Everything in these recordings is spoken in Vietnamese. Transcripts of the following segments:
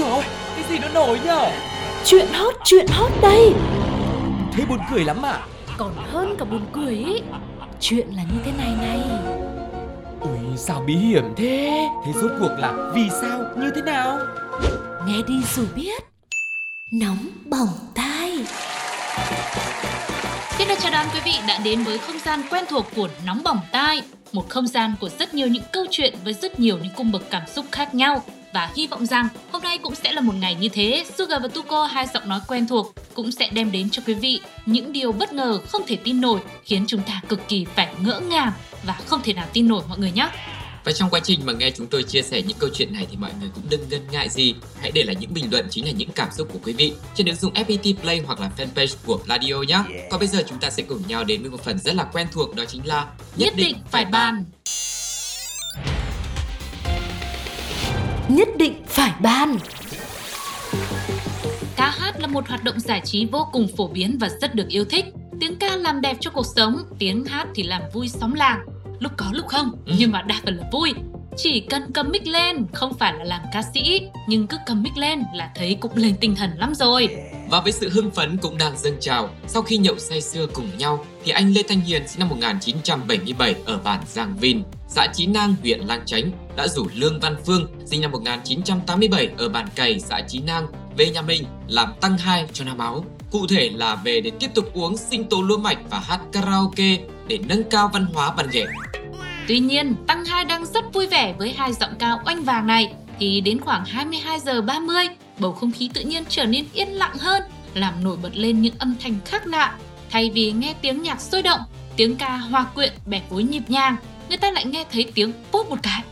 rồi? Cái gì nó nổi nhở? Chuyện hot, chuyện hot đây. Thế buồn cười lắm à? Còn hơn cả buồn cười ý. Chuyện là như thế này này. Ui sao bí hiểm thế? Thế rốt cuộc là vì sao? Như thế nào? Nghe đi rồi biết. Nóng bỏng tai. Xin được chào đón quý vị đã đến với không gian quen thuộc của Nóng Bỏng Tai. Một không gian của rất nhiều những câu chuyện với rất nhiều những cung bậc cảm xúc khác nhau Và hy vọng rằng hôm nay cũng sẽ là một ngày như thế. Sugar và Tuko hai giọng nói quen thuộc cũng sẽ đem đến cho quý vị những điều bất ngờ không thể tin nổi Khiến chúng ta cực kỳ phải ngỡ ngàng và không thể nào tin nổi mọi người nhé. Và trong quá trình mà nghe chúng tôi chia sẻ những câu chuyện này thì mọi người cũng đừng ngần ngại gì. Hãy để lại những bình luận chính là những cảm xúc của quý vị trên ứng dụng FPT Play hoặc là fanpage của Pladio nhé. Còn bây giờ chúng ta sẽ cùng nhau đến với một phần rất là quen thuộc đó chính là Nhất định phải bàn Nhất định phải ban Ca hát là một hoạt động giải trí vô cùng phổ biến và rất được yêu thích. Tiếng ca làm đẹp cho cuộc sống, tiếng hát thì làm vui sóng làng. Lúc có lúc không, Ừ. nhưng mà đa phần là vui. Chỉ cần cầm mic lên, không phải là làm ca sĩ, nhưng cứ cầm mic lên là thấy cũng lên tinh thần lắm rồi. Và với sự hưng phấn cũng đang dâng trào, sau khi nhậu say sưa cùng nhau thì anh Lê Thanh Hiền sinh năm 1977 ở bản Giang Vin, xã Chí Nang, huyện Lang Chánh đã rủ Lương Văn Phương sinh năm 1987 ở bản Cày, xã Chí Nang về nhà mình làm tăng hai cho nam áo. Cụ thể là về để tiếp tục uống sinh tố lúa mạch và hát karaoke để nâng cao văn hóa văn nghệ. Tuy nhiên, Tăng Hai đang rất vui vẻ với hai giọng ca oanh vàng này thì đến khoảng 22 giờ 30, bầu không khí tự nhiên trở nên yên lặng hơn, làm nổi bật lên những âm thanh khác lạ. Thay vì nghe tiếng nhạc sôi động, tiếng ca hòa quyện bẻ phối nhịp nhàng, người ta lại nghe thấy tiếng pop một cái,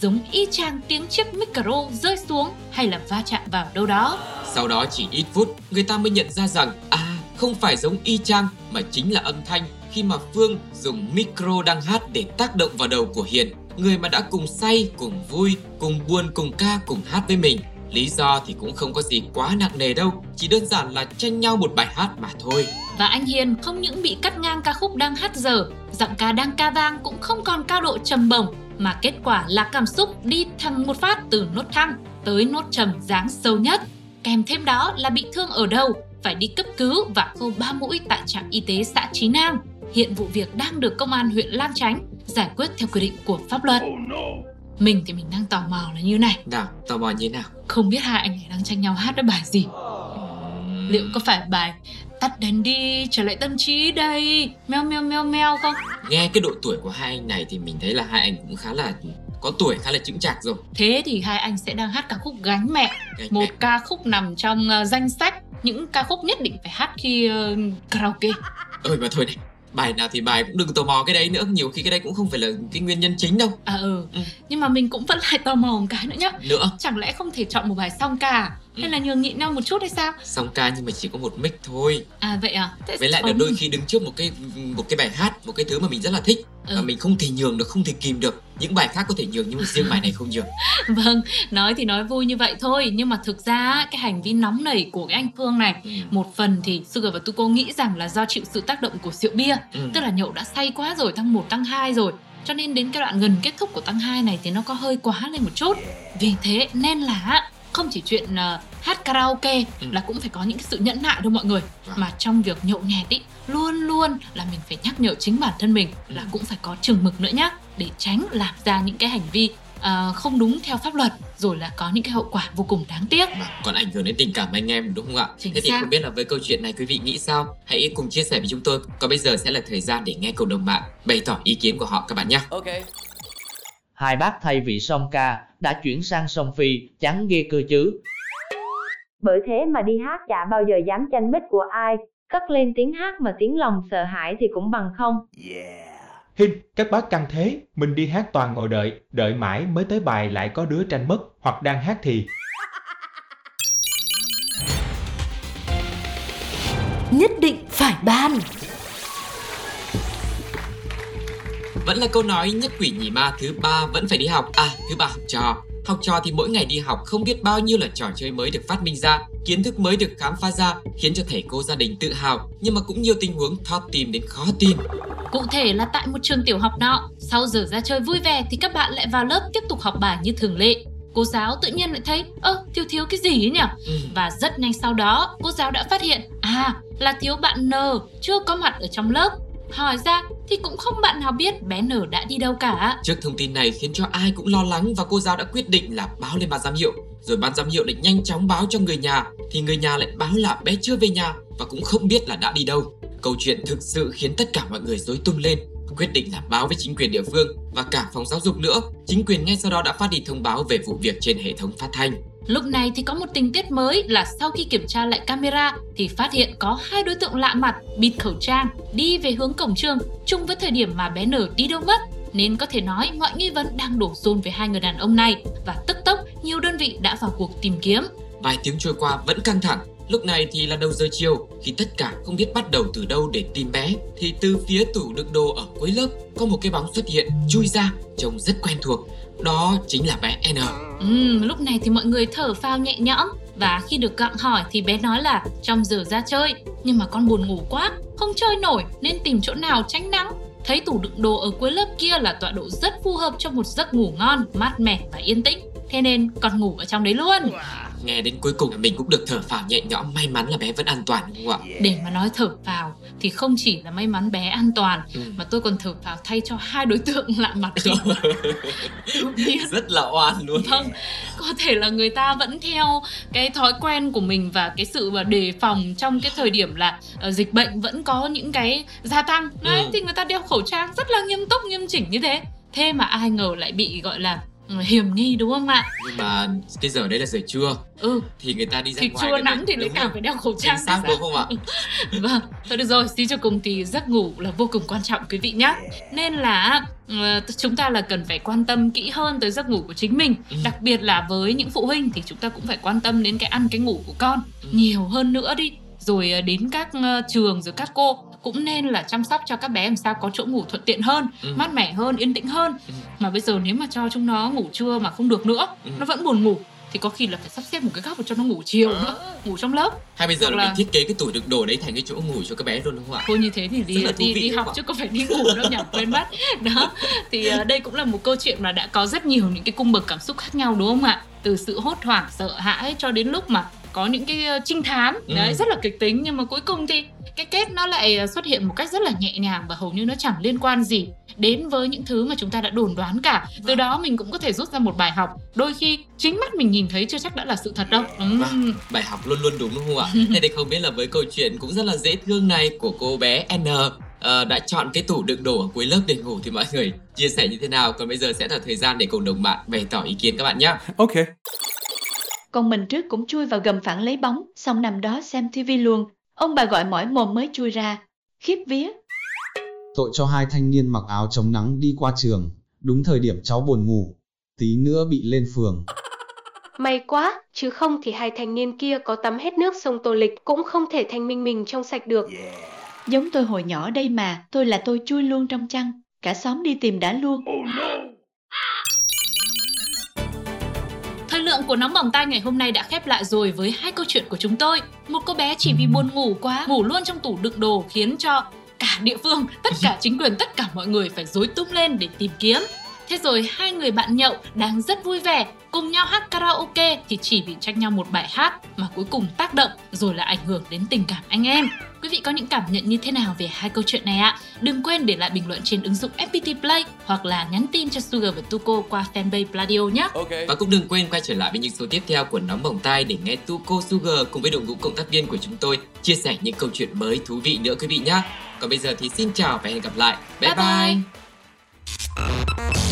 giống y chang tiếng chiếc micro rơi xuống hay là va chạm vào đâu đó. Sau đó chỉ ít phút, người ta mới nhận ra rằng à, không phải giống y chang mà chính là âm thanh khi mà Phương dùng micro đang hát để tác động vào đầu của Hiền, người mà đã cùng say, cùng vui, cùng buồn, cùng ca, cùng hát với mình. Lý do thì cũng không có gì quá nặng nề đâu, chỉ đơn giản là tranh nhau một bài hát mà thôi. Và anh Hiền không những bị cắt ngang ca khúc đang hát dở, giọng ca đang ca vang cũng không còn cao độ trầm bổng, mà kết quả là cảm xúc đi thẳng một phát từ nốt thăng tới nốt trầm dáng sâu nhất. Kèm thêm đó là bị thương ở đầu, phải đi cấp cứu và khâu ba mũi tại trạm y tế xã Chí Nang. Hiện vụ việc đang được công an huyện Lang Chánh giải quyết theo quy định của pháp luật. Mình thì mình đang tò mò là như này, Nào, tò mò như thế nào? không biết hai anh ấy đang tranh nhau hát cái bài gì. Liệu có phải bài Tắt đèn đi, trở lại tâm trí đây Meo meo meo meo không? Nghe cái độ tuổi của hai anh này thì mình thấy là hai anh cũng khá là có tuổi khá là chững chạc rồi. Thế thì hai anh sẽ đang hát ca khúc Gánh Mẹ Cái Một mẹ. ca khúc nằm trong ờ, danh sách Những ca khúc nhất định phải hát khi ờ, karaoke Ơi mà thôi này, bài nào thì bài cũng đừng tò mò cái đấy nữa, nhiều khi cái đấy cũng không phải là cái nguyên nhân chính đâu. À ừ, Ừ. nhưng mà mình cũng vẫn lại tò mò một cái nữa nhá Nữa, Chẳng lẽ không thể chọn một bài song ca à? Hay Ừ. là nhường nhịn nhau một chút hay sao? song ca nhưng mà chỉ có một mic thôi. À vậy à? Thế với lại là đôi khi đứng trước một cái một cái bài hát một cái thứ mà mình rất là thích Ừ. mà mình không thể nhường được không thể kìm được những bài khác có thể nhường nhưng mà riêng bài này không nhường Vâng, nói thì nói vui như vậy thôi Nhưng mà thực ra cái hành vi nóng nảy của cái anh Phương này ừ. Một phần thì Sugar và Tuko nghĩ rằng là do chịu sự tác động của rượu bia Ừ. Tức là nhậu đã say quá rồi, tăng 1, tăng 2 rồi Cho nên đến cái đoạn gần kết thúc của tăng 2 này thì nó có hơi quá lên một chút Vì thế nên là không chỉ chuyện ờ, hát karaoke Ừ. là cũng phải có những cái sự nhẫn nại đâu mọi người Vâng. Mà trong việc nhậu nhẹt ý, luôn luôn là mình phải nhắc nhở chính bản thân mình là Ừ. cũng phải có chừng mực nữa nhá Để tránh làm ra những cái hành vi ờ, không đúng theo pháp luật Rồi là có những cái hậu quả vô cùng đáng tiếc Vâng, còn ảnh hưởng đến tình cảm anh em đúng không ạ Chính thế thì xác. không biết là với câu chuyện này quý vị nghĩ sao hãy cùng chia sẻ với chúng tôi còn bây giờ sẽ là thời gian để nghe cộng đồng mạng bày tỏ ý kiến của họ các bạn nhé Ok Hai bác thay vị song ca đã chuyển sang song phi, chán ghê cơ chứ. Bởi thế mà đi hát chả bao giờ dám tranh mic của ai, cất lên tiếng hát mà tiếng lòng sợ hãi thì cũng bằng không. Hinh, các bác căng thế, mình đi hát toàn ngồi đợi, đợi mãi mới tới bài lại có đứa tranh mất, hoặc đang hát thì. Nhất định phải ban vẫn là câu nói nhất quỷ nhì ma thứ ba vẫn phải đi học. À thứ ba học trò. Học trò thì mỗi ngày đi học không biết bao nhiêu là trò chơi mới được phát minh ra kiến thức mới được khám phá ra khiến cho thầy cô gia đình tự hào nhưng mà cũng nhiều tình huống thót tim đến khó tin. Cụ thể là tại một trường tiểu học nọ, sau giờ ra chơi vui vẻ thì các bạn lại vào lớp tiếp tục học bài như thường lệ. cô giáo tự nhiên lại thấy ơ thiếu thiếu cái gì ấy nhỉ? Ừ. và rất nhanh sau đó cô giáo đã phát hiện à là thiếu bạn N chưa có mặt ở trong lớp hỏi ra thì cũng không bạn nào biết bé nở đã đi đâu cả Trước thông tin này khiến cho ai cũng lo lắng và cô giáo đã quyết định là báo lên ban giám hiệu. Rồi ban giám hiệu lại nhanh chóng báo cho người nhà, thì người nhà lại báo là bé chưa về nhà và cũng không biết là đã đi đâu. Câu chuyện thực sự khiến tất cả mọi người rối tung lên. Quyết định là báo với chính quyền địa phương và cả phòng giáo dục nữa. Chính quyền ngay sau đó đã phát đi thông báo về vụ việc trên hệ thống phát thanh. Lúc này thì có một tình tiết mới là sau khi kiểm tra lại camera thì phát hiện có hai đối tượng lạ mặt bịt khẩu trang, đi về hướng cổng trường chung với thời điểm mà bé nở đi đâu mất. Nên có thể nói mọi nghi vấn đang đổ dồn về hai người đàn ông này và tức tốc nhiều đơn vị đã vào cuộc tìm kiếm. Vài tiếng trôi qua vẫn căng thẳng. Lúc này thì là đầu giờ chiều, khi tất cả không biết bắt đầu từ đâu để tìm bé, thì từ phía tủ đựng đồ ở cuối lớp có một cái bóng xuất hiện chui ra, trông rất quen thuộc. Đó chính là bé N. Ừm, lúc này thì mọi người thở phào nhẹ nhõm và khi được gặng hỏi thì bé nói là trong giờ ra chơi nhưng mà con buồn ngủ quá, không chơi nổi nên tìm chỗ nào tránh nắng. Thấy tủ đựng đồ ở cuối lớp kia là tọa độ rất phù hợp cho một giấc ngủ ngon, mát mẻ và yên tĩnh. Thế nên con ngủ ở trong đấy luôn. Nghe đến cuối cùng mình cũng được thở phào nhẹ nhõm, may mắn là bé vẫn an toàn đúng không ạ? Để mà nói thở phào thì không chỉ là may mắn bé an toàn Ừ. mà tôi còn thở phào thay cho hai đối tượng lạ mặt rất là oan luôn. Vâng, có thể là người ta vẫn theo cái thói quen của mình và cái sự đề phòng trong cái thời điểm là ờ, dịch bệnh vẫn có những cái gia tăng. Đấy, Ừ. thì người ta đeo khẩu trang rất là nghiêm túc, nghiêm chỉnh như thế. Thế mà ai ngờ lại bị gọi là hiểm nghi đúng không ạ? Nhưng mà cái giờ đấy là giờ trưa Ừ, thì người ta đi ra thì ngoài trưa nắng thì lại càng phải đeo khẩu trang. Xác chứ đúng không ạ? Vâng, thôi được rồi, suy cho cùng thì giấc ngủ là vô cùng quan trọng quý vị nhé. Nên là ờ, chúng ta là cần phải quan tâm kỹ hơn tới giấc ngủ của chính mình. Ừ. Đặc biệt là với những phụ huynh thì chúng ta cũng phải quan tâm đến cái ăn cái ngủ của con Ừ. nhiều hơn nữa đi. Rồi ờ, đến các ờ, trường rồi các cô cũng nên là chăm sóc cho các bé làm sao có chỗ ngủ thuận tiện hơn, Ừ. mát mẻ hơn, yên tĩnh hơn. Ừ. Mà bây giờ nếu mà cho chúng nó ngủ trưa mà không được nữa, Ừ. nó vẫn buồn ngủ thì có khi là phải sắp xếp một cái góc cho nó ngủ chiều nữa, ngủ trong lớp. Hay bây giờ Hoặc là là- mình thiết kế cái tủ đựng đồ đấy thành cái chỗ ngủ cho các bé luôn đúng không ạ? thôi như thế thì đi đi đi học chứ không phải đi ngủ đâu nhỉ quên mất đó thì ờ, đây cũng là một câu chuyện mà đã có rất nhiều những cái cung bậc cảm xúc khác nhau đúng không ạ từ sự hốt hoảng sợ hãi cho đến lúc mà có những cái ờ, trinh thám Ừ. đấy rất là kịch tính nhưng mà cuối cùng thì cái kết nó lại ờ, xuất hiện một cách rất là nhẹ nhàng và hầu như nó chẳng liên quan gì đến với những thứ mà chúng ta đã đồn đoán cả từ đó mình cũng có thể rút ra một bài học đôi khi chính mắt mình nhìn thấy chưa chắc đã là sự thật đâu Ừm. Vâng. Bài học luôn luôn đúng đúng không ạ? Thế thì không biết là với câu chuyện cũng rất là dễ thương này của cô bé N ờ, đã chọn cái tủ đựng đồ ở cuối lớp để ngủ thì mọi người chia sẻ như thế nào? Còn bây giờ sẽ là thời gian để cùng đồng bạn bày tỏ ý kiến các bạn nhé. Okay. Còn mình trước cũng chui vào gầm phản lấy bóng, xong nằm đó xem tivi luôn. Ông bà gọi mỏi mồm mới chui ra. Khiếp vía. Tội cho hai thanh niên mặc áo chống nắng đi qua trường, đúng thời điểm cháu buồn ngủ, tí nữa bị lên phường. May quá, chứ không thì hai thanh niên kia có tắm hết nước sông Tô Lịch cũng không thể thanh minh mình trong sạch được. Giống tôi hồi nhỏ đây mà, tôi là tôi chui luôn trong chăn. Cả xóm đi tìm đã luôn. Thời lượng của nóng bỏng tai ngày hôm nay đã khép lại rồi với hai câu chuyện của chúng tôi. Một cô bé chỉ vì buồn ngủ quá, ngủ luôn trong tủ đựng đồ khiến cho cả địa phương, tất cả chính quyền, tất cả mọi người phải rối tung lên để tìm kiếm. Thế rồi hai người bạn nhậu đang rất vui vẻ, cùng nhau hát karaoke thì chỉ vì trách nhau một bài hát mà cuối cùng tác động rồi là ảnh hưởng đến tình cảm anh em. Quý vị có những cảm nhận như thế nào về hai câu chuyện này ạ? Đừng quên để lại bình luận trên ứng dụng FPT Play hoặc là nhắn tin cho Sugar và Tuko qua fanpage Pladio nhé. Okay. Và cũng đừng quên quay trở lại với những số tiếp theo của Nóng Bỏng Tai để nghe Tuko Sugar cùng với đội ngũ cộng tác viên của chúng tôi chia sẻ những câu chuyện mới thú vị nữa quý vị nhé. Còn bây giờ thì xin chào và hẹn gặp lại. Bye bye! bye.